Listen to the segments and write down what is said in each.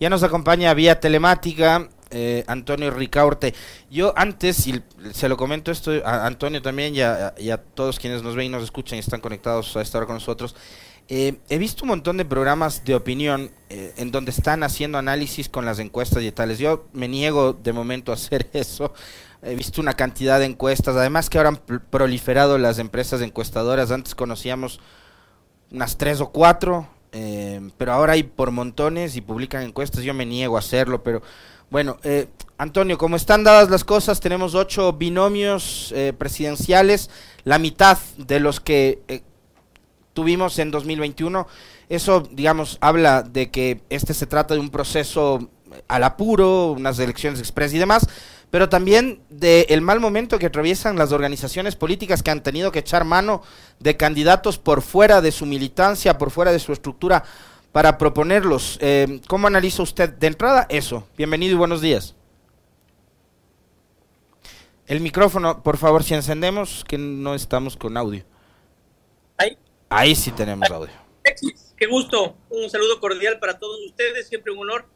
Ya nos acompaña vía telemática eh, Antonio Ricaurte. Yo antes, y se lo comento esto a Antonio también y a, todos quienes nos ven y nos escuchan y están conectados a esta hora con nosotros, eh, he visto un montón de programas de opinión eh, en donde están haciendo análisis con las encuestas y tales. Yo me niego de momento a hacer eso. He visto una cantidad de encuestas, además que ahora han proliferado las empresas encuestadoras. Antes conocíamos unas tres o cuatro, eh, pero ahora hay por montones y publican encuestas. Yo me niego a hacerlo, pero bueno, eh, Antonio, como están dadas las cosas, tenemos ocho binomios eh, presidenciales, la mitad de los que eh, tuvimos en 2021. Eso, digamos, habla de que este se trata de un proceso al apuro, unas elecciones express y demás, pero también del mal momento que atraviesan las organizaciones políticas que han tenido que echar mano de candidatos por fuera de su militancia, por fuera de su estructura para proponerlos. Eh, ¿Cómo analiza usted de entrada eso? Bienvenido y buenos días. El micrófono, por favor, si encendemos, que no estamos con audio. Ahí. Ahí sí tenemos audio. Qué gusto. Un saludo cordial para todos ustedes. Siempre un honor.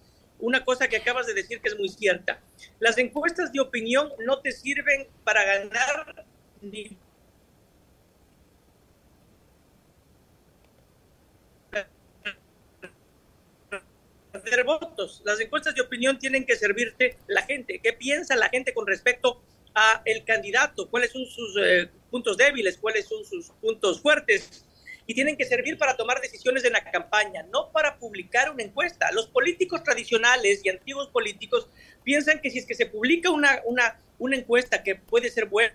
Una cosa que acabas de decir que es muy cierta. Las encuestas de opinión no te sirven para ganar ni hacer votos. Las encuestas de opinión tienen que servirte la gente. ¿Qué piensa la gente con respecto a el candidato? ¿Cuáles son sus eh, puntos débiles? ¿Cuáles son sus puntos fuertes? Y tienen que servir para tomar decisiones en la campaña, no para publicar una encuesta. Los políticos tradicionales y antiguos políticos piensan que si es que se publica una, una, una encuesta que puede ser buena,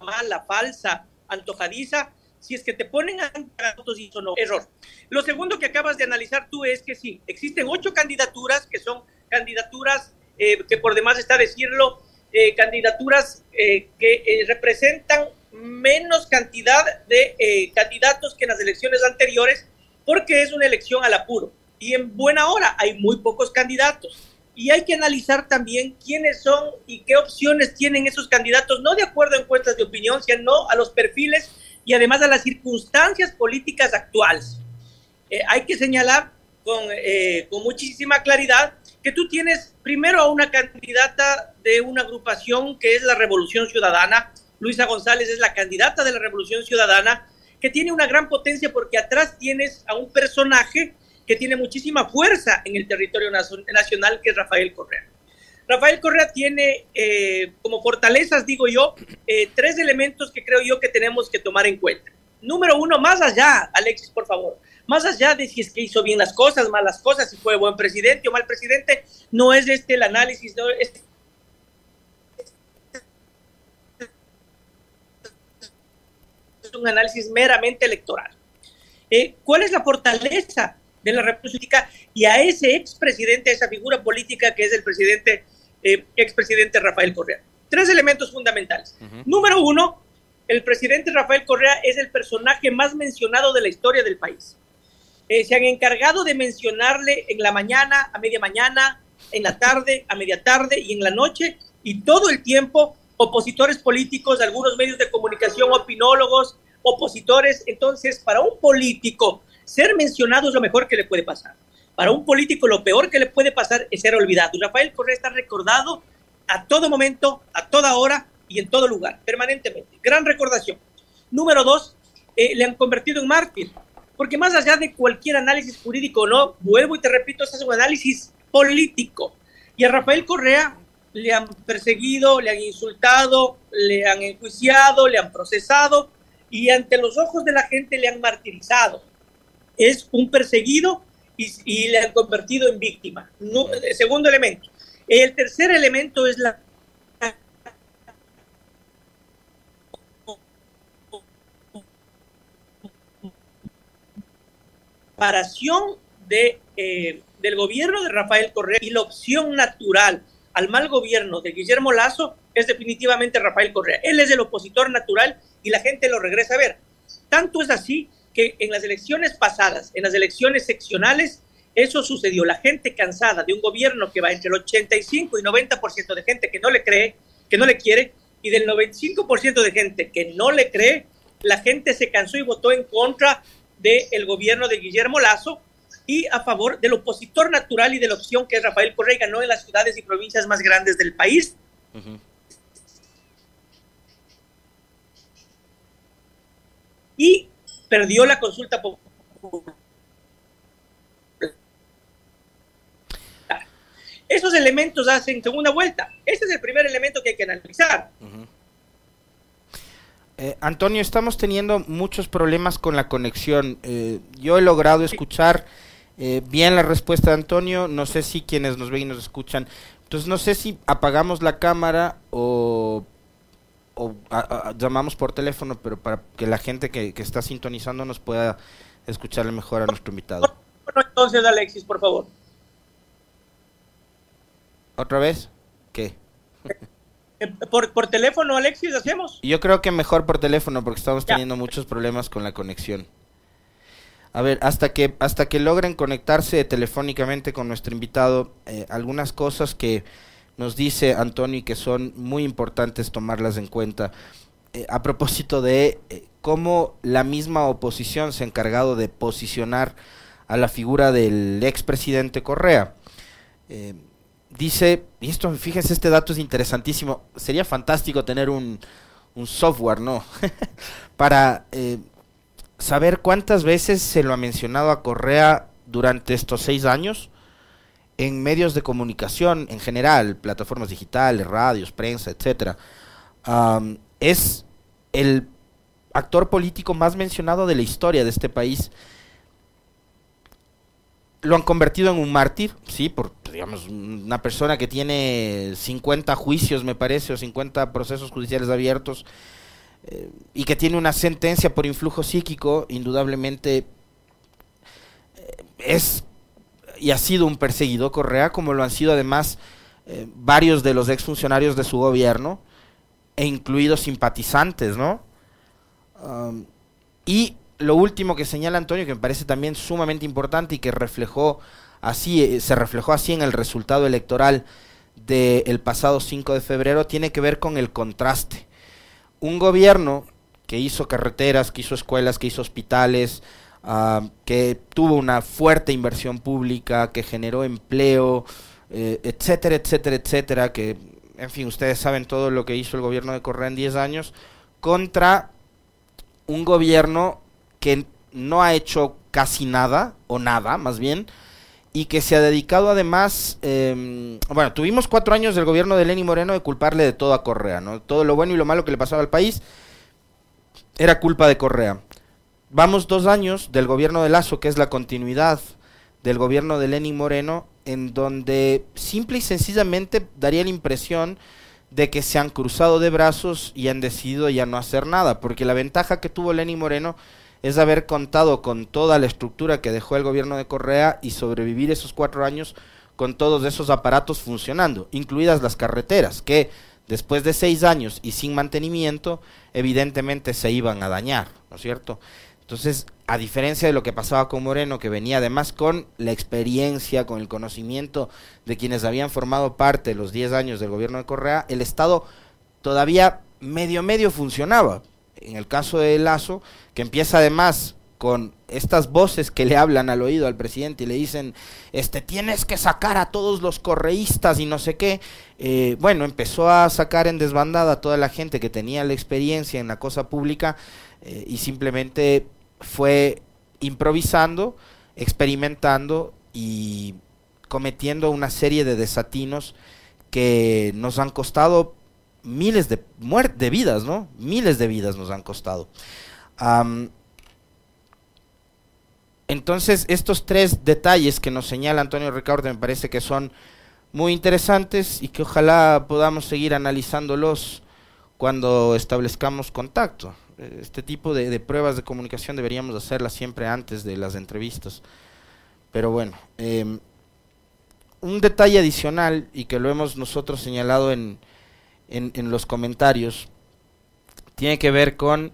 mala, falsa, antojadiza, si es que te ponen a votos y no, error. Lo segundo que acabas de analizar tú es que sí, existen ocho candidaturas que son candidaturas eh, que por demás está decirlo, eh, candidaturas eh, que representan menos cantidad de candidatos que en las elecciones anteriores, porque es una elección al apuro. Y en buena hora hay muy pocos candidatos. Y hay que analizar también quiénes son y qué opciones tienen esos candidatos, no de acuerdo a encuestas de opinión, sino a los perfiles y además a las circunstancias políticas actuales. Eh, hay que señalar con, eh, con muchísima claridad que tú tienes primero a una candidata de una agrupación que es la Revolución Ciudadana. Luisa González es la candidata de la Revolución Ciudadana, que tiene una gran potencia porque atrás tienes a un personaje que tiene muchísima fuerza en el territorio nacional, que es Rafael Correa. Rafael Correa tiene eh, como fortalezas, digo yo, eh, tres elementos que creo yo que tenemos que tomar en cuenta. Número uno, más allá, Alexis, por favor, más allá de si es que hizo bien las cosas, malas cosas, si fue buen presidente o mal presidente, no es este el análisis, no es un análisis meramente electoral. Eh, ¿Cuál es la fortaleza de la República y a ese expresidente, a esa figura política que es el presidente eh, expresidente Rafael Correa. Tres elementos fundamentales. Número uno, el presidente Rafael Correa es el personaje más mencionado de la historia del país. Eh, se han encargado de mencionarle en la mañana, a media mañana, en la tarde, a media tarde y en la noche, y todo el tiempo opositores políticos, algunos medios de comunicación, opinólogos, opositores. Entonces, para un político, ser mencionado es lo mejor que le puede pasar. Para un político lo peor que le puede pasar es ser olvidado. Rafael Correa está recordado a todo momento, a toda hora y en todo lugar, permanentemente. Gran recordación. Número dos, eh, le han convertido en mártir. Porque más allá de cualquier análisis jurídico no, vuelvo y te repito, este es un análisis político. Y a Rafael Correa le han perseguido, le han insultado, le han enjuiciado, le han procesado y ante los ojos de la gente le han martirizado. Es un perseguido y, le han convertido en víctima. segundo elemento. El tercer elemento es la comparación de, eh, del gobierno de Rafael Correa y la opción natural al mal gobierno de Guillermo Lazo es definitivamente Rafael Correa. Él es el opositor natural y la gente lo regresa a ver. Tanto es así que en las elecciones pasadas, en las elecciones seccionales, eso sucedió. La gente cansada de un gobierno que va entre el 85 y 90% de gente que no le cree, que no le quiere, y del 95% de gente que no le cree, la gente se cansó y votó en contra del gobierno de Guillermo Lazo y a favor del opositor natural y de la opción que es Rafael Correa ganó en las ciudades y provincias más grandes del país. Y perdió la consulta popular. Esos elementos hacen segunda vuelta. Este es el primer elemento que hay que analizar. Eh, Antonio, estamos teniendo muchos problemas con la conexión. Eh, yo he logrado escuchar eh, bien la respuesta de Antonio. No sé si quienes nos ven y nos escuchan. Entonces, no sé si apagamos la cámara o, llamamos por teléfono, pero para que la gente que, que está sintonizando nos pueda escucharle mejor a nuestro invitado. Entonces, Alexis, por favor. ¿Otra vez? ¿Qué? Eh, ¿Por, por teléfono, Alexis, hacemos? Yo creo que mejor por teléfono porque estamos teniendo muchos problemas con la conexión. A ver, hasta que, hasta que logren conectarse telefónicamente con nuestro invitado, eh, algunas cosas que nos dice Antonio y que son muy importantes tomarlas en cuenta. Eh, a propósito de cómo la misma oposición se ha encargado de posicionar a la figura del expresidente Correa. Eh, dice, y esto, fíjense, este dato es interesantísimo, sería fantástico tener un, un software, ¿no? Para eh, saber cuántas veces se lo ha mencionado a Correa durante estos seis años en medios de comunicación en general, plataformas digitales, radios, prensa, etcétera. es el actor político más mencionado de la historia de este país lo han convertido en un mártir, sí, por digamos una persona que tiene 50 juicios, me parece, o 50 procesos judiciales abiertos eh, y que tiene una sentencia por influjo psíquico, indudablemente eh, es y ha sido un perseguido Correa, como lo han sido además eh, varios de los exfuncionarios de su gobierno, e incluidos simpatizantes, ¿no? y lo último que señala Antonio, que me parece también sumamente importante y que reflejó así, eh, se reflejó así en el resultado electoral del pasado 5 de febrero, tiene que ver con el contraste. Un gobierno que hizo carreteras, que hizo escuelas, que hizo hospitales, ah, que tuvo una fuerte inversión pública, que generó empleo, eh, etcétera, etcétera, etcétera, que, en fin, ustedes saben todo lo que hizo el gobierno de Correa en 10 años, contra un gobierno que no ha hecho casi nada, o nada más bien, y que se ha dedicado además, em, bueno, tuvimos cuatro años del gobierno de Lenny Moreno de culparle de todo a Correa, ¿no? Todo lo bueno y lo malo que le pasaba al país era culpa de Correa. Vamos dos años del gobierno de Lazo, que es la continuidad del gobierno de Lenny Moreno, en donde simple y sencillamente daría la impresión de que se han cruzado de brazos y han decidido ya no hacer nada, porque la ventaja que tuvo Lenny Moreno es haber contado con toda la estructura que dejó el gobierno de Correa y sobrevivir esos cuatro años con todos esos aparatos funcionando, incluidas las carreteras, que después de seis años y sin mantenimiento, evidentemente se iban a dañar, ¿no es cierto? Entonces, a diferencia de lo que pasaba con Moreno, que venía además con la experiencia, con el conocimiento de quienes habían formado parte de los diez años del gobierno de Correa, el Estado todavía medio medio funcionaba, en el caso de Lazo, que empieza además con estas voces que le hablan al oído al presidente y le dicen, este, tienes que sacar a todos los correístas y no sé qué, eh, bueno, empezó a sacar en desbandada a toda la gente que tenía la experiencia en la cosa pública eh, y simplemente fue improvisando, experimentando y cometiendo una serie de desatinos que nos han costado miles de, de vidas, ¿no? Miles de vidas nos han costado. entonces, estos tres detalles que nos señala Antonio Ricardo me parece que son muy interesantes y que ojalá podamos seguir analizándolos cuando establezcamos contacto. Este tipo de, pruebas de comunicación deberíamos hacerlas siempre antes de las entrevistas. Pero bueno, em, un detalle adicional y que lo hemos nosotros señalado en, en, los comentarios tiene que ver con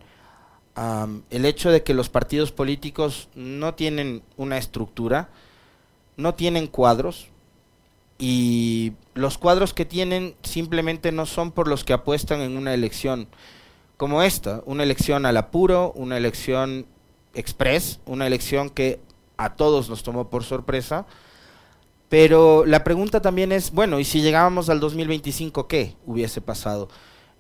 el hecho de que los partidos políticos no tienen una estructura, no tienen cuadros y los cuadros que tienen simplemente no son por los que apuestan en una elección. como esta, una elección al apuro, una elección express, una elección que a todos nos tomó por sorpresa. Pero la pregunta también es, bueno, ¿y si llegábamos al 2025, qué hubiese pasado?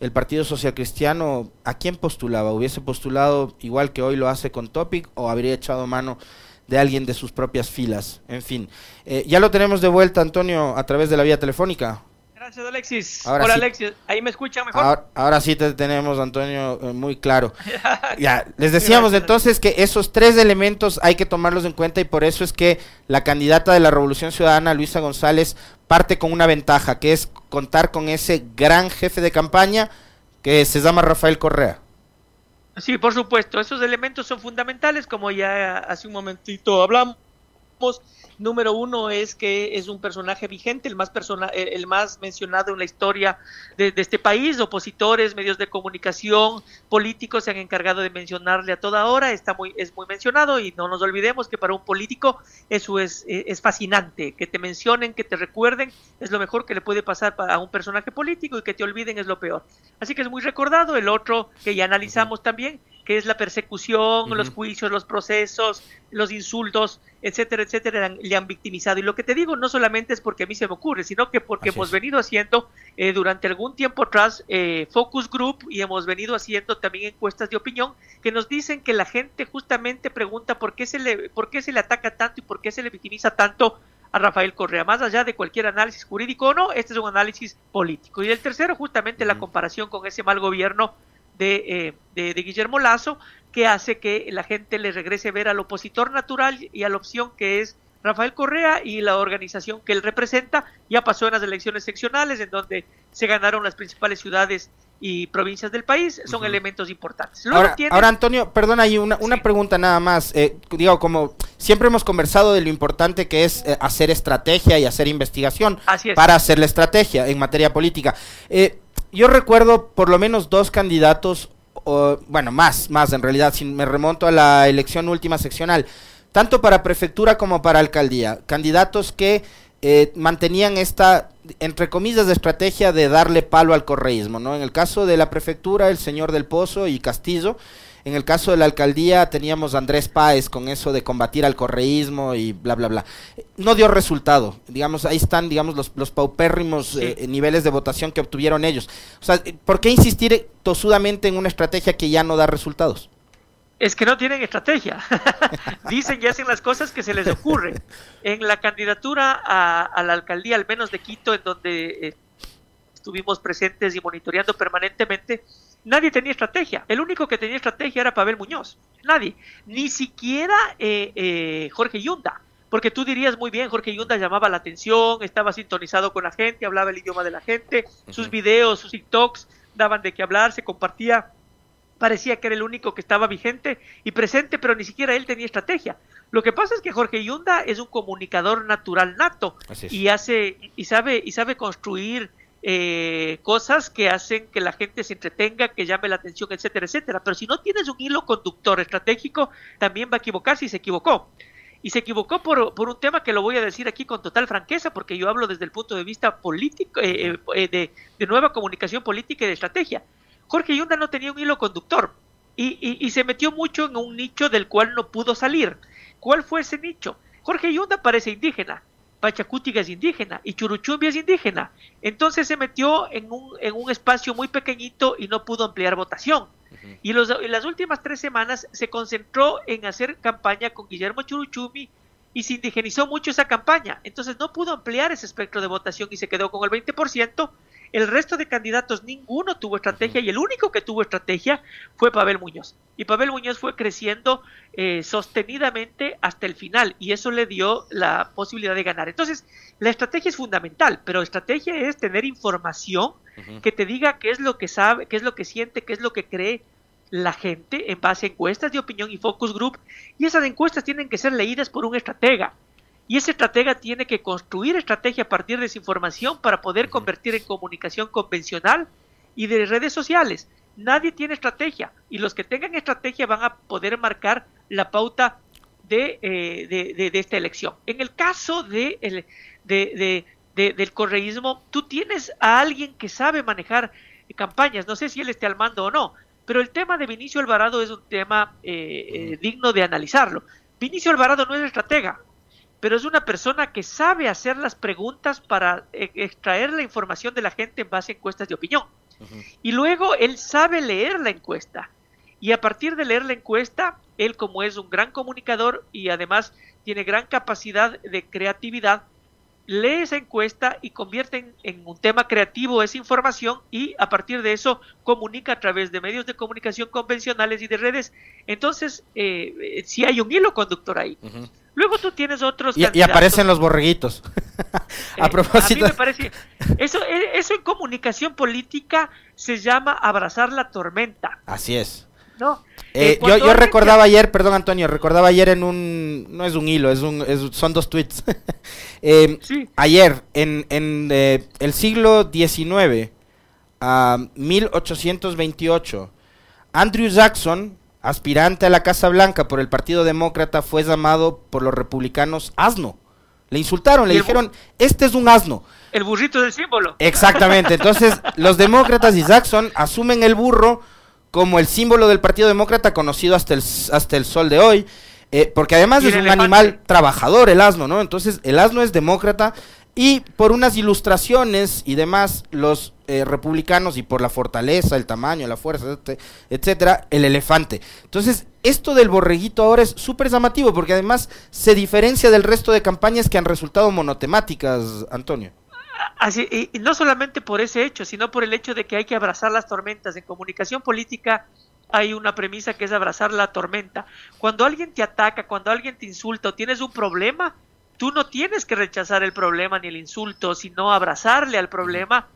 El Partido Social Cristiano, ¿a quién postulaba? ¿Hubiese postulado igual que hoy lo hace con Topic o habría echado mano de alguien de sus propias filas? En fin, eh, ya lo tenemos de vuelta, Antonio, a través de la vía telefónica. Gracias, Alexis. Hola, Alexis. ¿Ahí me escuchan mejor? Ahora, sí te tenemos, Antonio, eh, muy claro. ya, les decíamos entonces que esos tres elementos hay que tomarlos en cuenta y por eso es que la candidata de la Revolución Ciudadana, Luisa González, parte con una ventaja, que es contar con ese gran jefe de campaña que se llama Rafael Correa. Sí, por supuesto, esos elementos son fundamentales, como ya hace un momentito hablamos Número uno es que es un personaje vigente, el más, persona, eh, el más mencionado en la historia de, este país. Opositores, medios de comunicación, políticos se han encargado de mencionarle a toda hora. Está muy, es muy mencionado y no nos olvidemos que para un político eso es, eh, es fascinante. Que te mencionen, que te recuerden, es lo mejor que le puede pasar a un personaje político y que te olviden es lo peor. Así que es muy recordado. El otro que ya analizamos también que es la persecución, los juicios, los procesos, los insultos, etcétera, etcétera, le han victimizado. Y lo que te digo no solamente es porque a mí se me ocurre, sino que porque hemos venido haciendo eh, durante algún tiempo atrás eh, focus group y hemos venido haciendo también encuestas de opinión que nos dicen que la gente justamente pregunta por qué se le, por qué se le ataca tanto y por qué se le victimiza tanto a Rafael Correa. Más allá de cualquier análisis jurídico o no, este es un análisis político. Y el tercero, justamente la comparación con ese mal gobierno eh, de, de, Guillermo Lazo, que hace que la gente le regrese a ver al opositor natural y a la opción que es Rafael Correa y la organización que él representa. Ya pasó en las elecciones seccionales, en donde se ganaron las principales ciudades y provincias del país, son elementos importantes. Ahora, Antonio, perdona, hay una, una pregunta nada más. Eh, digo, como siempre hemos conversado de lo importante que es eh, hacer estrategia y hacer investigación para hacer la estrategia en materia política. Eh, yo recuerdo por lo menos dos candidatos, o, bueno, más, más en realidad, si me remonto a la elección última seccional, tanto para prefectura como para alcaldía, candidatos que eh, mantenían esta, entre comillas, de estrategia de darle palo al correísmo, ¿no? En el caso de la prefectura, el señor del Pozo y Castillo, en el caso de la alcaldía teníamos a Andrés Páez con eso de combatir al correísmo y bla, bla, bla. No dio resultado. Digamos, ahí están, digamos, los, los paupérrimos eh, niveles de votación que obtuvieron ellos. O sea, ¿por qué insistir tosudamente en una estrategia que ya no da resultados? Es que no tienen estrategia. Dicen y hacen las cosas que se les ocurren. En la candidatura a, la alcaldía, al menos de Quito, en donde eh, estuvimos presentes y monitoreando permanentemente, nadie tenía estrategia. El único que tenía estrategia era Pavel Muñoz. Nadie. Ni siquiera eh, eh, Jorge Yunda. Porque tú dirías muy bien, Jorge Yunda llamaba la atención, estaba sintonizado con la gente, hablaba el idioma de la gente, sus videos, sus TikToks daban de qué hablar, se compartía. Parecía que era el único que estaba vigente y presente, pero ni siquiera él tenía estrategia. Lo que pasa es que Jorge Yunda es un comunicador natural nato y hace y sabe y sabe construir eh, cosas que hacen que la gente se entretenga, que llame la atención, etcétera, etcétera. Pero si no tienes un hilo conductor estratégico, también va a equivocarse y se equivocó. Y se equivocó por, un tema que lo voy a decir aquí con total franqueza, porque yo hablo desde el punto de vista político, eh, eh, de, de, nueva comunicación política y de estrategia. Jorge Yunda no tenía un hilo conductor y, y se metió mucho en un nicho del cual no pudo salir. ¿Cuál fue ese nicho? Jorge Yunda parece indígena, Pachacútica es indígena y Churuchumbi es indígena. Entonces se metió en un, en un espacio muy pequeñito y no pudo ampliar votación. Y los, en las últimas tres semanas se concentró en hacer campaña con Guillermo Churuchumbi y se indigenizó mucho esa campaña. Entonces no pudo ampliar ese espectro de votación y se quedó con el 20%. El resto de candidatos, ninguno tuvo estrategia y el único que tuvo estrategia fue Pavel Muñoz. Y Pavel Muñoz fue creciendo eh, sostenidamente hasta el final y eso le dio la posibilidad de ganar. Entonces, la estrategia es fundamental, pero estrategia es tener información que te diga qué es lo que sabe, qué es lo que siente, qué es lo que cree la gente en base a encuestas de opinión y focus group y esas encuestas tienen que ser leídas por un estratega y ese estratega tiene que construir estrategia a partir de esa información para poder convertir en comunicación convencional y de redes sociales. Nadie tiene estrategia y los que tengan estrategia van a poder marcar la pauta de, eh, esta elección. En el caso de, del correísmo, tú tienes a alguien que sabe manejar campañas, no sé si él esté al mando o no, Pero el tema de Vinicio Alvarado es un tema eh, eh, digno de analizarlo. Vinicio Alvarado no es estratega, pero es una persona que sabe hacer las preguntas para eh, extraer la información de la gente en base a encuestas de opinión. Y luego él sabe leer la encuesta. Y a partir de leer la encuesta, él como es un gran comunicador y además tiene gran capacidad de creatividad, lee esa encuesta y convierte en, un tema creativo esa información y a partir de eso comunica a través de medios de comunicación convencionales y de redes. Entonces, eh, eh sí hay un hilo conductor ahí. Luego tú tienes otros. Y, aparecen los borreguitos. a propósito. Eh, a mí me parece. Eso, eh, eso en comunicación política se llama abrazar la tormenta. Así es. ¿no? Eh, yo, yo recordaba ayer, perdón Antonio, recordaba ayer en un, no es un hilo, es un, son dos tweets. eh, Ayer, en, en eh, el siglo XIX, a 1828, Andrew Jackson, aspirante a la Casa Blanca por el Partido Demócrata, fue llamado por los republicanos asno. Le insultaron, le dijeron, este es un asno. El burrito del símbolo. Exactamente, entonces los demócratas y Jackson asumen el burro como el símbolo del Partido Demócrata conocido hasta el, hasta el sol de hoy, eh, porque además es un animal trabajador el asno, ¿no? Entonces el asno es demócrata y por unas ilustraciones y demás los eh, republicanos y por la fortaleza, el tamaño, la fuerza, etcétera, el elefante. Entonces esto del borreguito ahora es súper llamativo porque además se diferencia del resto de campañas que han resultado monotemáticas, Antonio. Así, y, no solamente por ese hecho, sino por el hecho de que hay que abrazar las tormentas. En comunicación política hay una premisa que es abrazar la tormenta. Cuando alguien te ataca, cuando alguien te insulta o tienes un problema, tú no tienes que rechazar el problema ni el insulto, sino abrazarle al problema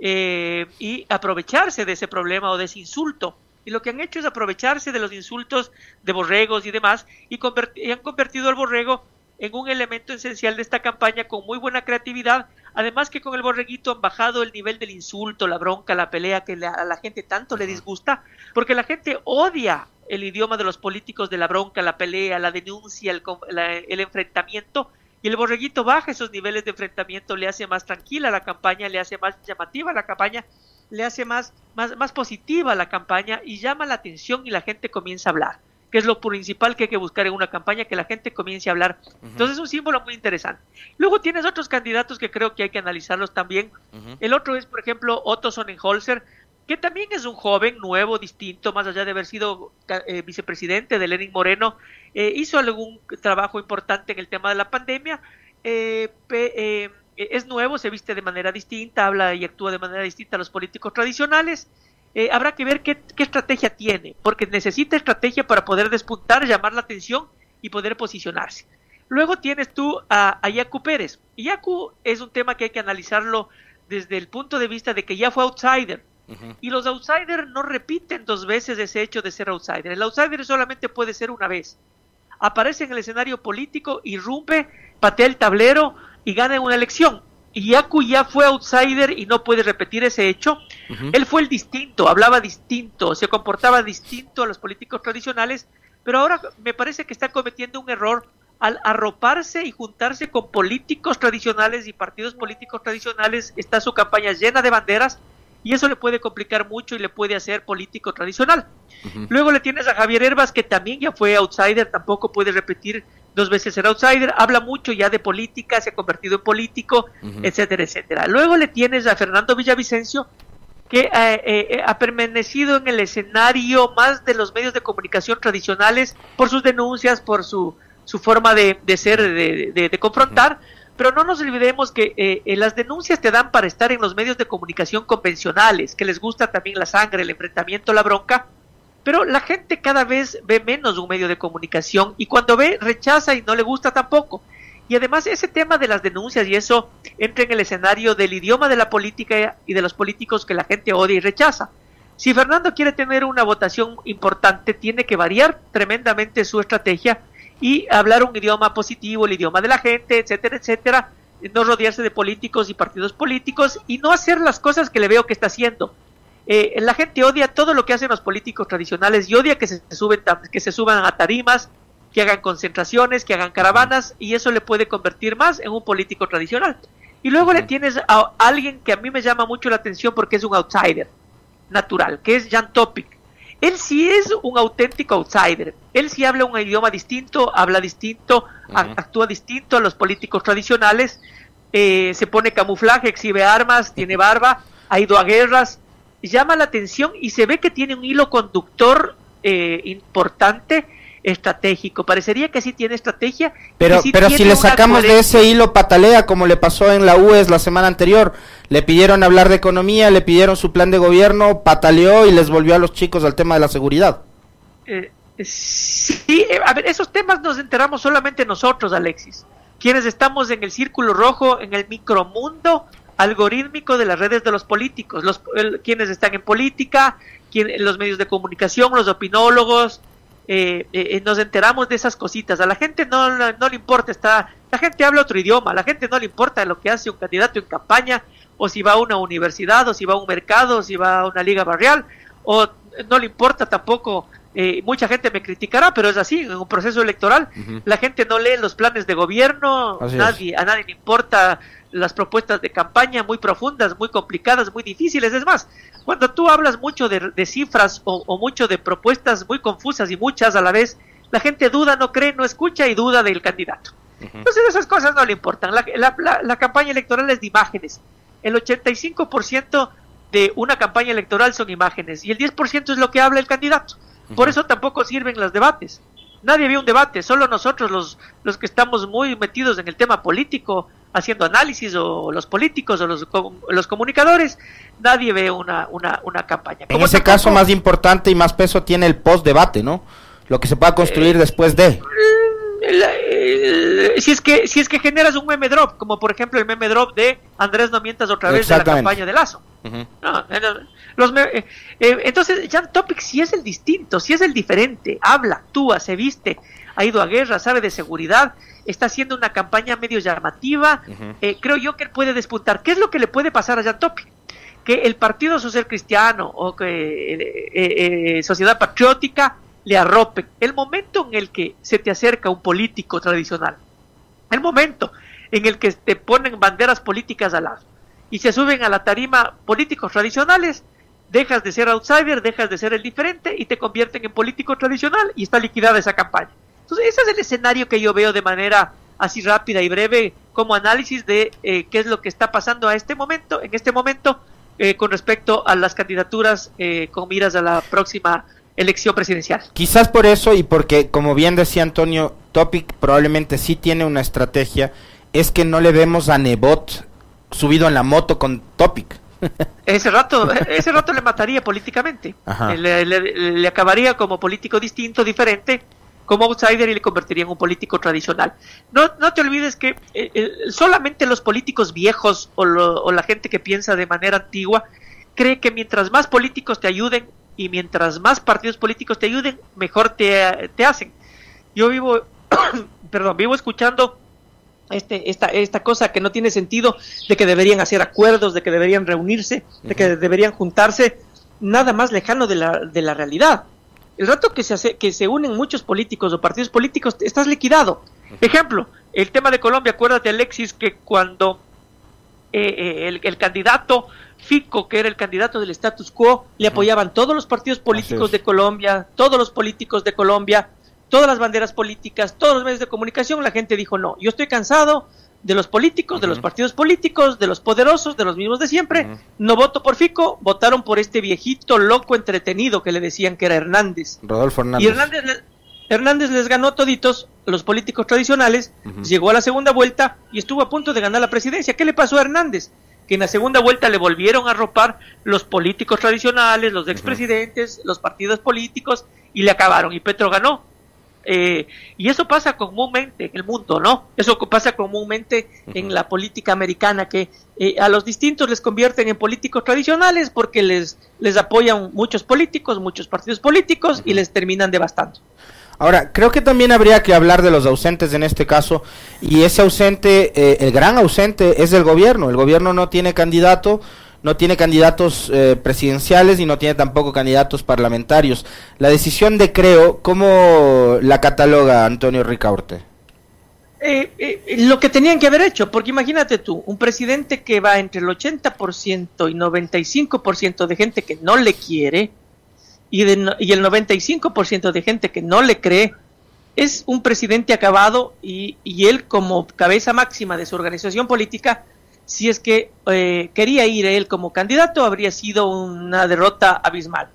eh, y aprovecharse de ese problema o de ese insulto. Y lo que han hecho es aprovecharse de los insultos de borregos y demás y, y han convertido al borrego en un elemento esencial de esta campaña con muy buena creatividad, además que con el borreguito han bajado el nivel del insulto, la bronca, la pelea que a la gente tanto le disgusta, porque la gente odia el idioma de los políticos de la bronca, la pelea, la denuncia, el, el enfrentamiento, y el borreguito baja esos niveles de enfrentamiento, le hace más tranquila la campaña, le hace más llamativa la campaña, le hace más, más, más positiva la campaña y llama la atención y la gente comienza a hablar que es lo principal que hay que buscar en una campaña, que la gente comience a hablar. Entonces es un símbolo muy interesante. Luego tienes otros candidatos que creo que hay que analizarlos también. El otro es, por ejemplo, Otto Sonnenholzer, que también es un joven nuevo, distinto, más allá de haber sido eh, vicepresidente de Lenin Moreno, eh, hizo algún trabajo importante en el tema de la pandemia. Eh, es nuevo, se viste de manera distinta, habla y actúa de manera distinta a los políticos tradicionales. Habrá que ver qué, estrategia tiene, porque necesita estrategia para poder despuntar, llamar la atención y poder posicionarse. Luego tienes tú a, Yacu Pérez. Yacu es un tema que hay que analizarlo desde el punto de vista de que ya fue outsider. Y los outsiders no repiten dos veces ese hecho de ser outsider. El outsider solamente puede ser una vez. Aparece en el escenario político, irrumpe, patea el tablero y gana una elección. Y Yaku ya fue outsider y no puede repetir ese hecho. Él fue el distinto, hablaba distinto, se comportaba distinto a los políticos tradicionales, pero ahora me parece que está cometiendo un error al arroparse y juntarse con políticos tradicionales y partidos políticos tradicionales. Está su campaña llena de banderas y eso le puede complicar mucho y le puede hacer político tradicional. Luego le tienes a Javier Herbas, que también ya fue outsider, tampoco puede repetir dos veces ser outsider, habla mucho ya de política, se ha convertido en político, etcétera, etcétera. Luego le tienes a Fernando Villavicencio, que eh, eh, eh, ha permanecido en el escenario más de los medios de comunicación tradicionales por sus denuncias, por su, su forma de, ser, de, de, confrontar. Pero no nos olvidemos que las denuncias te dan para estar en los medios de comunicación convencionales, que les gusta también la sangre, el enfrentamiento, la bronca, pero la gente cada vez ve menos un medio de comunicación y cuando ve rechaza y no le gusta tampoco. Y además ese tema de las denuncias y eso entra en el escenario del idioma de la política y de los políticos que la gente odia y rechaza. Si Fernando quiere tener una votación importante, tiene que variar tremendamente su estrategia y hablar un idioma positivo, el idioma de la gente, etcétera, etcétera, no rodearse de políticos y partidos políticos y no hacer las cosas que le veo que está haciendo. Eh, la gente odia todo lo que hacen los políticos tradicionales y odia que se, suben, que se suban a tarimas, que hagan concentraciones, que hagan caravanas y eso le puede convertir más en un político tradicional. Y luego le tienes a alguien que a mí me llama mucho la atención porque es un outsider natural, que es Jan Topic. Él sí es un auténtico outsider. Él sí habla un idioma distinto, habla distinto, actúa distinto a los políticos tradicionales, eh, se pone camuflaje, exhibe armas, tiene barba, ha ido a guerras, llama la atención y se ve que tiene un hilo conductor eh, importante estratégico. Parecería que sí tiene estrategia. Pero, pero si le sacamos de ese hilo patalea, como le pasó en la UES la semana anterior, le pidieron hablar de economía, le pidieron su plan de gobierno, pataleó y les volvió a los chicos al tema de la seguridad. Eh, sí, eh, a ver, esos temas nos enteramos solamente nosotros, Alexis, quienes estamos en el círculo rojo, en el micromundo algorítmico de las redes de los políticos, los quienes están en política, quien, los medios de comunicación, los opinólogos, eh, eh, nos enteramos de esas cositas. A la gente no, no, le importa, está, la gente habla otro idioma, a la gente no le importa lo que hace un candidato en campaña, o si va a una universidad, o si va a un mercado, o si va a una liga barrial, o no le importa tampoco. Mucha gente me criticará, pero es así, en un proceso electoral, la gente no lee los planes de gobierno, nadie, a nadie le importa las propuestas de campaña muy profundas, muy complicadas, muy difíciles. Es más, cuando tú hablas mucho de, cifras o, mucho de propuestas muy confusas y muchas a la vez, la gente duda, no cree, no escucha y duda del candidato. Entonces esas cosas no le importan. La, campaña electoral es de imágenes. El 85% de una campaña electoral son imágenes y el 10% es lo que habla el candidato. Por eso tampoco sirven los debates. Nadie ve un debate, solo nosotros los, los que estamos muy metidos en el tema político, haciendo análisis, o los políticos, o los, los comunicadores, nadie ve una, una, una campaña. En ese caso, más importante y más peso tiene el post-debate, ¿no? Lo que se pueda construir eh, después de. si es que si es que generas un meme drop, como por ejemplo el meme drop de Andrés no mientas otra vez de la campaña de Lazo. Los eh, eh, entonces Jan Topic sí es el distinto, sí es el diferente, habla, actúa, se viste, ha ido a guerra, sabe de seguridad, está haciendo una campaña medio llamativa. creo yo que él puede despuntar. ¿Qué es lo que le puede pasar a Jan Topic? que el Partido Social Cristiano o que eh, eh, Sociedad Patriótica le arrope. El momento en el que se te acerca un político tradicional, el momento en el que te ponen banderas políticas al lado y se suben a la tarima políticos tradicionales, dejas de ser outsider, dejas de ser el diferente y te convierten en político tradicional y está liquidada esa campaña. Entonces, ese es el escenario que yo veo de manera así rápida y breve como análisis de eh, qué es lo que está pasando a este momento, en este momento eh, con respecto a las candidaturas eh, con miras a la próxima elección presidencial. Quizás por eso y porque, como bien decía Antonio, Topic probablemente sí tiene una estrategia, es que no le vemos a Nebot subido en la moto con Topic. Ese rato, ese rato le mataría políticamente, le, acabaría como político distinto, diferente, como outsider y le convertiría en un político tradicional. No, no te olvides que eh, eh, solamente los políticos viejos o, o, la gente que piensa de manera antigua cree que mientras más políticos te ayuden y mientras más partidos políticos te ayuden, mejor te, te hacen. Yo vivo, perdón, vivo escuchando este, esta, esta cosa que no tiene sentido de que deberían hacer acuerdos, de que deberían reunirse, de que deberían juntarse, nada más lejano de la, de la realidad. El rato que se, hace, que se unen muchos políticos o partidos políticos, estás liquidado. Ejemplo, el tema de Colombia, acuérdate Alexis que cuando eh, eh, el, candidato Fico, que era el candidato del status quo, le apoyaban todos los partidos políticos de Colombia, todos los políticos de Colombia, todas las banderas políticas, todos los medios de comunicación, la gente dijo, no, yo estoy cansado, de los políticos, de los partidos políticos, de los poderosos, de los mismos de siempre. No voto por Fico, votaron por este viejito loco entretenido que le decían que era Hernández. Rodolfo Hernández. Y Hernández, Hernández les ganó toditos, los políticos tradicionales, llegó a la segunda vuelta y estuvo a punto de ganar la presidencia. ¿Qué le pasó a Hernández? Que en la segunda vuelta le volvieron a ropar los políticos tradicionales, los expresidentes, los partidos políticos y le acabaron. Y Petro ganó. Eh, y eso pasa comúnmente en el mundo, ¿no? Eso pasa comúnmente en la política americana, que eh, a los distintos les convierten en políticos tradicionales porque les, les apoyan muchos políticos, muchos partidos políticos y les terminan devastando. Ahora, creo que también habría que hablar de los ausentes en este caso, y ese ausente, eh, el gran ausente es el gobierno. El gobierno no tiene candidato, no tiene candidatos eh, presidenciales y no tiene tampoco candidatos parlamentarios. La decisión de Creo, ¿cómo la cataloga Antonio Ricaurte? Eh, eh, lo que tenían que haber hecho, porque imagínate tú, un presidente que va entre el 80% y 95% de gente que no le quiere, y, y el 95% de gente que no le cree es un presidente acabado y, y, él como cabeza máxima de su organización política, si es que eh, quería ir él como candidato, habría sido una derrota abismal.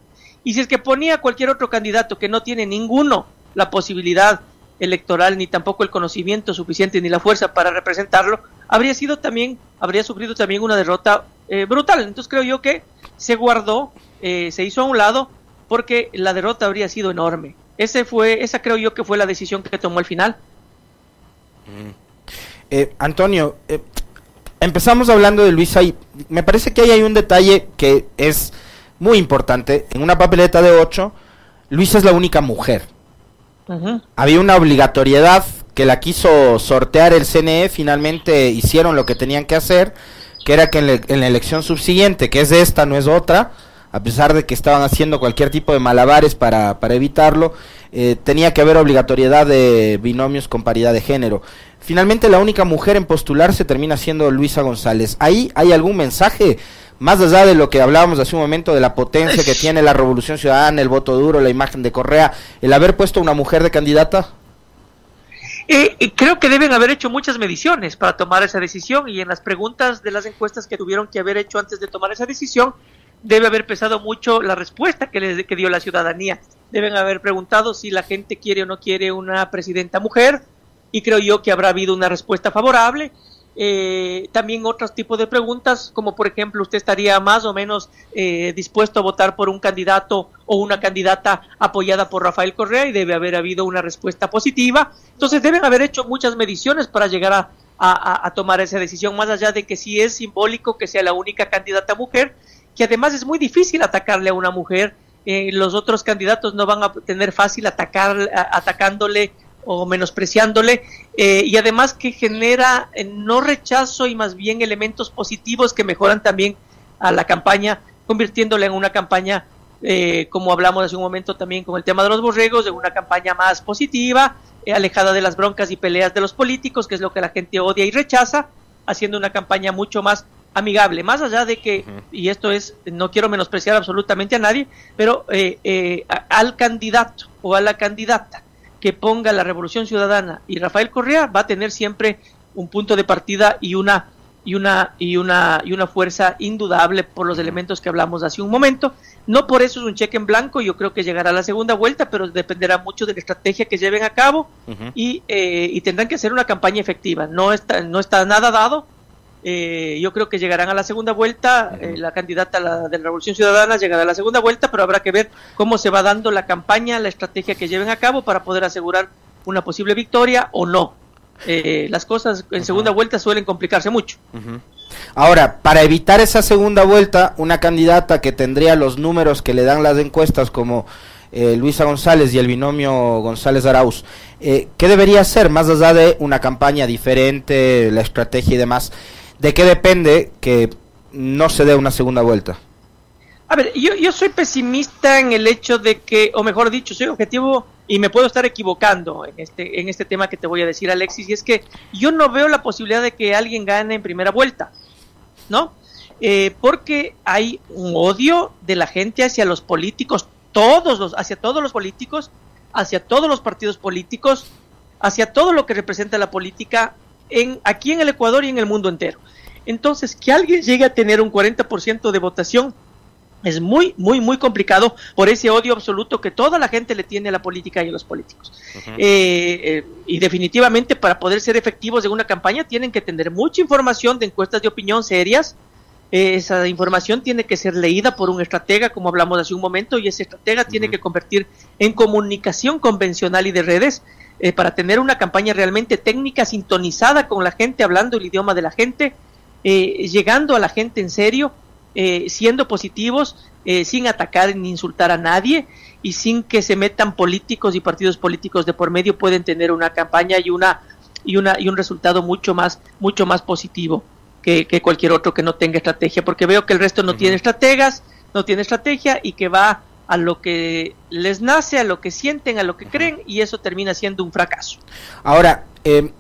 Y si es que ponía cualquier otro candidato que no tiene ninguno la posibilidad electoral ni tampoco el conocimiento suficiente ni la fuerza para representarlo, habría sido también, habría sufrido también una derrota eh, brutal. Entonces creo yo que se guardó, eh, se hizo a un lado porque la derrota habría sido enorme. Ese fue, esa creo yo que fue la decisión que tomó al final. Mm. Eh, Antonio, empezamos hablando de Luisa y me parece que ahí hay un detalle que es muy importante. En una papeleta de 8, Luisa es la única mujer. Había una obligatoriedad que la quiso sortear el CNE, finalmente hicieron lo que tenían que hacer, que era que en, la elección subsiguiente, que es esta, no es otra, a pesar de que estaban haciendo cualquier tipo de malabares para, para evitarlo, eh, tenía que haber obligatoriedad de binomios con paridad de género. Finalmente la única mujer en postularse termina siendo Luisa González. ¿Ahí hay algún mensaje más allá de lo que hablábamos hace un momento de la potencia que tiene la revolución ciudadana, el voto duro, la imagen de Correa, el haber puesto una mujer de candidata? Eh, creo que deben haber hecho muchas mediciones para tomar esa decisión y en las preguntas de las encuestas que tuvieron que haber hecho antes de tomar esa decisión, debe haber pesado mucho la respuesta que, les, que dio la ciudadanía. Deben haber preguntado si la gente quiere o no quiere una presidenta mujer y creo yo que habrá habido una respuesta favorable eh, también otros tipos de preguntas, como por ejemplo, ¿usted estaría más o menos eh, dispuesto a votar por un candidato o una candidata apoyada por Rafael Correa? Y debe haber habido una respuesta positiva. Entonces deben haber hecho muchas mediciones para llegar a, a, tomar esa decisión, más allá de que sí es simbólico que sea la única candidata mujer, que además es muy difícil atacarle a una mujer. Eh, los otros candidatos no van a tener fácil atacar, atacándole o menospreciándole eh, y además que genera eh, no rechazo y más bien elementos positivos que mejoran también a la campaña, convirtiéndola en una campaña, como hablamos hace un momento también con el tema de los borregos, en una campaña más positiva, alejada de las broncas y peleas de los políticos, que es lo que la gente odia y rechaza, haciendo una campaña mucho más amigable, más allá de que, y esto es, no quiero menospreciar absolutamente a nadie, pero al candidato o a la candidata que ponga la Revolución Ciudadana y Rafael Correa va a tener siempre un punto de partida y una y una y una y una fuerza indudable por los elementos que hablamos hace un momento. No por eso es un cheque en blanco, yo creo que llegará a la segunda vuelta, pero dependerá mucho de la estrategia que lleven a cabo y, eh, y tendrán que hacer una campaña efectiva. No está no está nada dado, eh, yo creo que llegarán a la segunda vuelta, eh, la candidata de la Revolución Ciudadana llegará a la segunda vuelta, pero habrá que ver cómo se va dando la campaña, la estrategia que lleven a cabo para poder asegurar una posible victoria o no. Eh, las cosas en segunda vuelta suelen complicarse mucho. Ahora, para evitar esa segunda vuelta, una candidata que tendría los números que le dan las encuestas como Luisa González y el binomio González Arauz, ¿qué debería hacer más allá de una campaña diferente, la estrategia y demás? ¿De qué depende que no se dé una segunda vuelta? A ver, yo, yo soy pesimista en el hecho de que, o mejor dicho, soy objetivo y me puedo estar equivocando en este, en este tema que te voy a decir, Alexis, y es que yo no veo la posibilidad de que alguien gane en primera vuelta, ¿no? Eh, porque hay un odio de la gente hacia los políticos, todos los, hacia todos los políticos, hacia todos los partidos políticos, hacia todo lo que representa la política en, aquí en el Ecuador y en el mundo entero. Entonces, que alguien llegue a tener un 40% de votación es muy, muy, muy complicado por ese odio absoluto que toda la gente le tiene a la política y a los políticos. Eh, eh, y definitivamente para poder ser efectivos en una campaña tienen que tener mucha información de encuestas de opinión serias. Eh, esa información tiene que ser leída por un estratega, como hablamos hace un momento, y ese estratega tiene que convertir en comunicación convencional y de redes eh, para tener una campaña realmente técnica, sintonizada con la gente, hablando el idioma de la gente, eh, llegando a la gente en serio, eh, siendo positivos, sin atacar ni insultar a nadie y sin que se metan políticos y partidos políticos de por medio, pueden tener una campaña y una y una y un resultado mucho más mucho más positivo que, cualquier otro que no tenga estrategia, porque veo que el resto no tiene estrategas, no tiene estrategia y que va a lo que les nace, a lo que sienten, a lo que creen, y eso termina siendo un fracaso. Ahora, eh,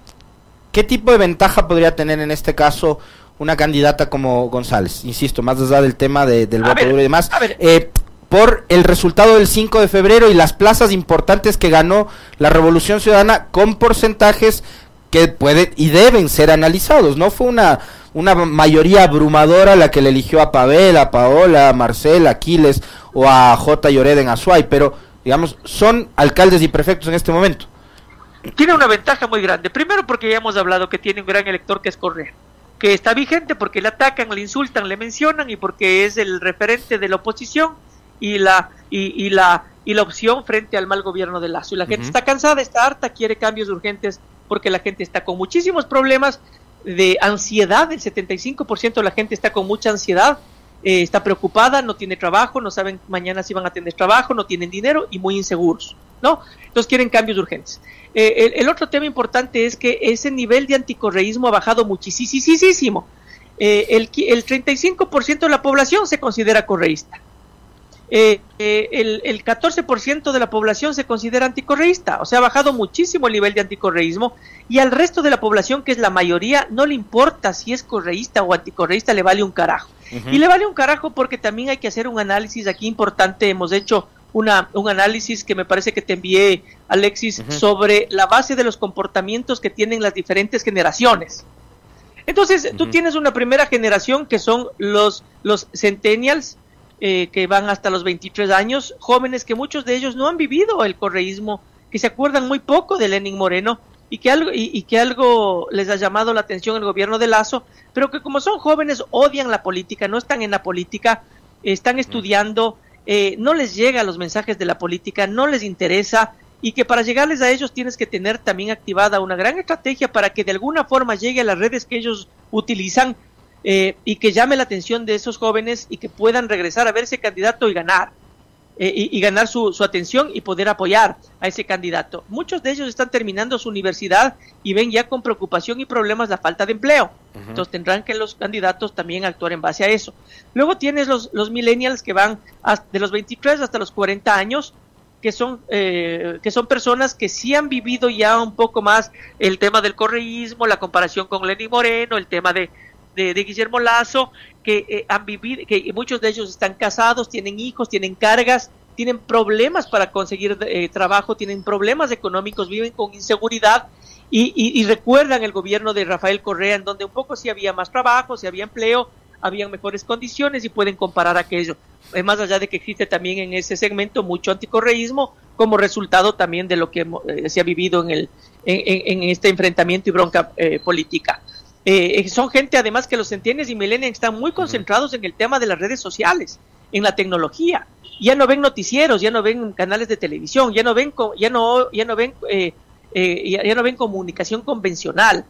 ¿qué tipo de ventaja podría tener en este caso una candidata como González? Insisto, más allá del tema del voto duro y demás. Eh, por el resultado del 5 de febrero y las plazas importantes que ganó la Revolución Ciudadana con porcentajes que pueden y deben ser analizados. No fue una, una mayoría abrumadora la que le eligió a Pavel, a Paola, a Marcel, a Aquiles o a J. Lloreda en Azuay, pero digamos, son alcaldes y prefectos en este momento. Tiene una ventaja muy grande. Primero porque ya hemos hablado que tiene un gran elector que es Correa, que está vigente porque le atacan, le insultan, le mencionan y porque es el referente de la oposición y la y, la y la opción frente al mal gobierno de Lazo. Y la gente está cansada, está harta, quiere cambios urgentes porque la gente está con muchísimos problemas de ansiedad, el 75% de la gente está con mucha ansiedad, eh, está preocupada, no tiene trabajo, no saben mañana si van a tener trabajo, no tienen dinero y muy inseguros, ¿no? Entonces quieren cambios urgentes. Eh, el, otro tema importante es que ese nivel de anticorreísmo ha bajado muchísimo. Eh, el, el 35% de la población se considera correísta. Eh, eh, el, el 14% de la población se considera anticorreísta, o sea, ha bajado muchísimo el nivel de anticorreísmo y al resto de la población, que es la mayoría, no le importa si es correísta o anticorreísta, le vale un carajo. Y le vale un carajo porque también hay que hacer un análisis aquí importante, hemos hecho una, un análisis que me parece que te envié, Alexis, sobre la base de los comportamientos que tienen las diferentes generaciones. Entonces, tú tienes una primera generación que son los, los centennials, eh, que van hasta los 23 años, jóvenes que muchos de ellos no han vivido el correísmo, que se acuerdan muy poco de Lenin Moreno y que algo, y, que algo les ha llamado la atención el gobierno de Lazo, pero que como son jóvenes odian la política, no están en la política, están estudiando, eh, no les llega los mensajes de la política, no les interesa y que para llegarles a ellos tienes que tener también activada una gran estrategia para que de alguna forma llegue a las redes que ellos utilizan eh, y que llame la atención de esos jóvenes y que puedan regresar a ver ese candidato y ganar. Eh, y, ganar su, atención y poder apoyar a ese candidato. Muchos de ellos están terminando su universidad y ven ya con preocupación y problemas la falta de empleo. Entonces tendrán que los candidatos también actuar en base a eso. Luego tienes los, los millennials que van de los 23 hasta los 40 años, que son, eh, que son personas que sí han vivido ya un poco más el tema del correísmo, la comparación con Lenny Moreno, el tema de, de, Guillermo Lazo, que eh, han vivido, que muchos de ellos están casados, tienen hijos, tienen cargas, tienen problemas para conseguir eh, trabajo, tienen problemas económicos, viven con inseguridad y, recuerdan el gobierno de Rafael Correa en donde un poco sí había más trabajo, sí había empleo, habían mejores condiciones y pueden comparar aquello. Eh, más allá de que existe también en ese segmento mucho anticorreísmo como resultado también de lo que se ha vivido en, el, en, este enfrentamiento y bronca política. Eh, son gente además que los centenios y millennials están muy concentrados en el tema de las redes sociales, en la tecnología. Ya no ven noticieros, ya no ven canales de televisión, ya no ven, ya no, ya no ven, eh, eh, ya, no ven comunicación convencional.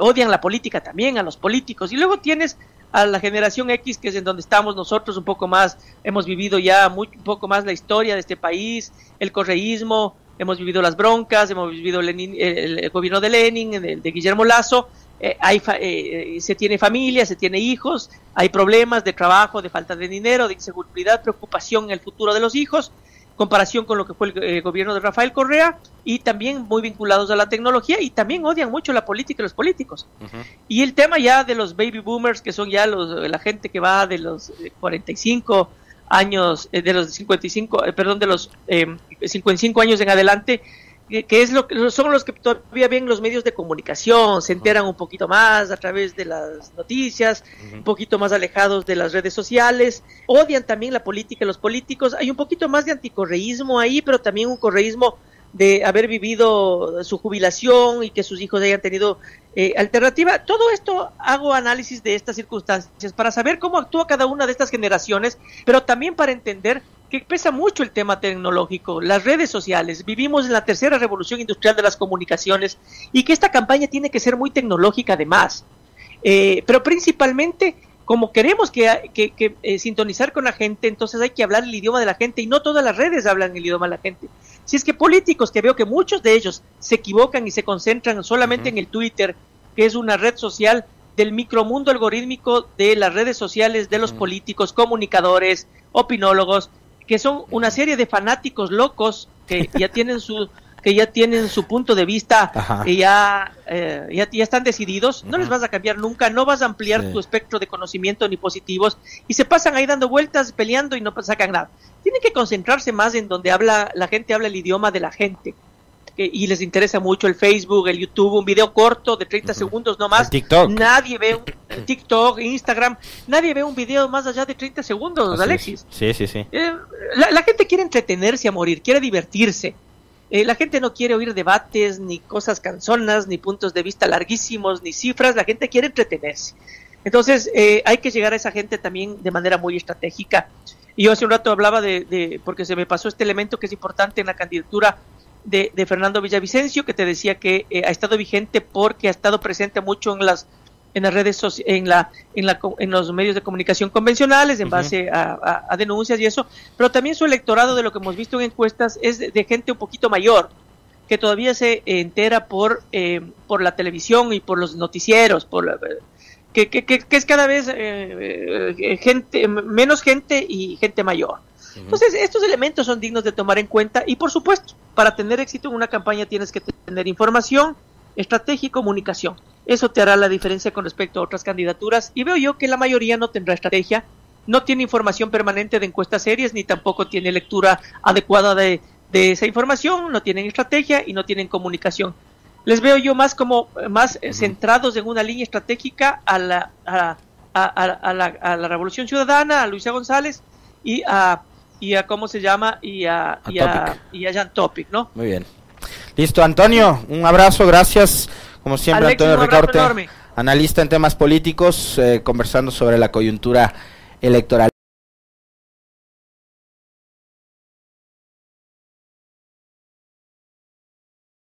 odian la política también, a los políticos. Y luego tienes a la generación X, que es en donde estamos nosotros un poco más, hemos vivido ya muy, un poco más la historia de este país, el correísmo, hemos vivido las broncas, hemos vivido el, gobierno de Lenin, de Guillermo Lazo, eh, hay, eh, se tiene familia, se tiene hijos, hay problemas de trabajo, de falta de dinero, de inseguridad, preocupación en el futuro de los hijos, comparación con lo que fue el eh, gobierno de Rafael Correa y también muy vinculados a la tecnología y también odian mucho la política y los políticos. Y el tema ya de los baby boomers, que son ya los, la gente que va de los 45 años, de los 55, perdón, de los 55 años en adelante, que es lo que son los que todavía ven los medios de comunicación, se enteran un poquito más a través de las noticias, un poquito más alejados de las redes sociales, odian también la política los políticos, hay un poquito más de anticorreísmo ahí, pero también un correísmo de haber vivido su jubilación y que sus hijos hayan tenido eh, alternativa. Todo esto hago análisis de estas circunstancias para saber cómo actúa cada una de estas generaciones, pero también para entender que pesa mucho el tema tecnológico, las redes sociales. Vivimos en la tercera revolución industrial de las comunicaciones y que esta campaña tiene que ser muy tecnológica además. Eh, pero principalmente, como queremos que, que, eh, sintonizar con la gente, entonces hay que hablar el idioma de la gente y no todas las redes hablan el idioma de la gente. Si es que políticos, que veo que muchos de ellos se equivocan y se concentran solamente en el Twitter, que es una red social del micromundo algorítmico de las redes sociales de los políticos, comunicadores, opinólogos, que son una serie de fanáticos locos que ya tienen su, que ya tienen su punto de vista y ya, eh, ya, ya, están decididos, no les vas a cambiar nunca, no vas a ampliar tu espectro de conocimiento ni positivos y se pasan ahí dando vueltas, peleando y no sacan nada. Tienen que concentrarse más en donde habla la gente habla el idioma de la gente y les interesa mucho el Facebook, el YouTube, un video corto de 30 segundos no más. TikTok. Nadie ve un TikTok, Instagram, nadie ve un video más allá de 30 segundos, Alexis. Sí, sí, sí. Eh, la, gente quiere entretenerse a morir, quiere divertirse. Eh, la gente no quiere oír debates, ni cosas canzonas, ni puntos de vista larguísimos, ni cifras, la gente quiere entretenerse. Entonces, eh, hay que llegar a esa gente también de manera muy estratégica. Y yo hace un rato hablaba de, de, porque se me pasó este elemento que es importante en la candidatura de, Fernando Villavicencio, que te decía que eh, ha estado vigente porque ha estado presente mucho en las en las redes en la, en la en los medios de comunicación convencionales en base a, denuncias y eso pero también su electorado de lo que hemos visto en encuestas es de, gente un poquito mayor que todavía se entera por eh, por la televisión y por los noticieros por que, que, que, es cada vez eh, gente menos gente y gente mayor entonces, estos elementos son dignos de tomar en cuenta y, por supuesto, para tener éxito en una campaña tienes que tener información, estrategia y comunicación. Eso te hará la diferencia con respecto a otras candidaturas y veo yo que la mayoría no tendrá estrategia, no tiene información permanente de encuestas serias ni tampoco tiene lectura adecuada de, esa información, no tienen estrategia y no tienen comunicación. Les veo yo más como más centrados en una línea estratégica a la, a, a, la, a la Revolución Ciudadana, a Luisa González y a y a cómo se llama y a, y a, y a Jan Topic, ¿no? Muy bien. Listo, Antonio, un abrazo, gracias. Como siempre, Antonio Ricaurte, analista en temas políticos, eh, conversando sobre la coyuntura electoral.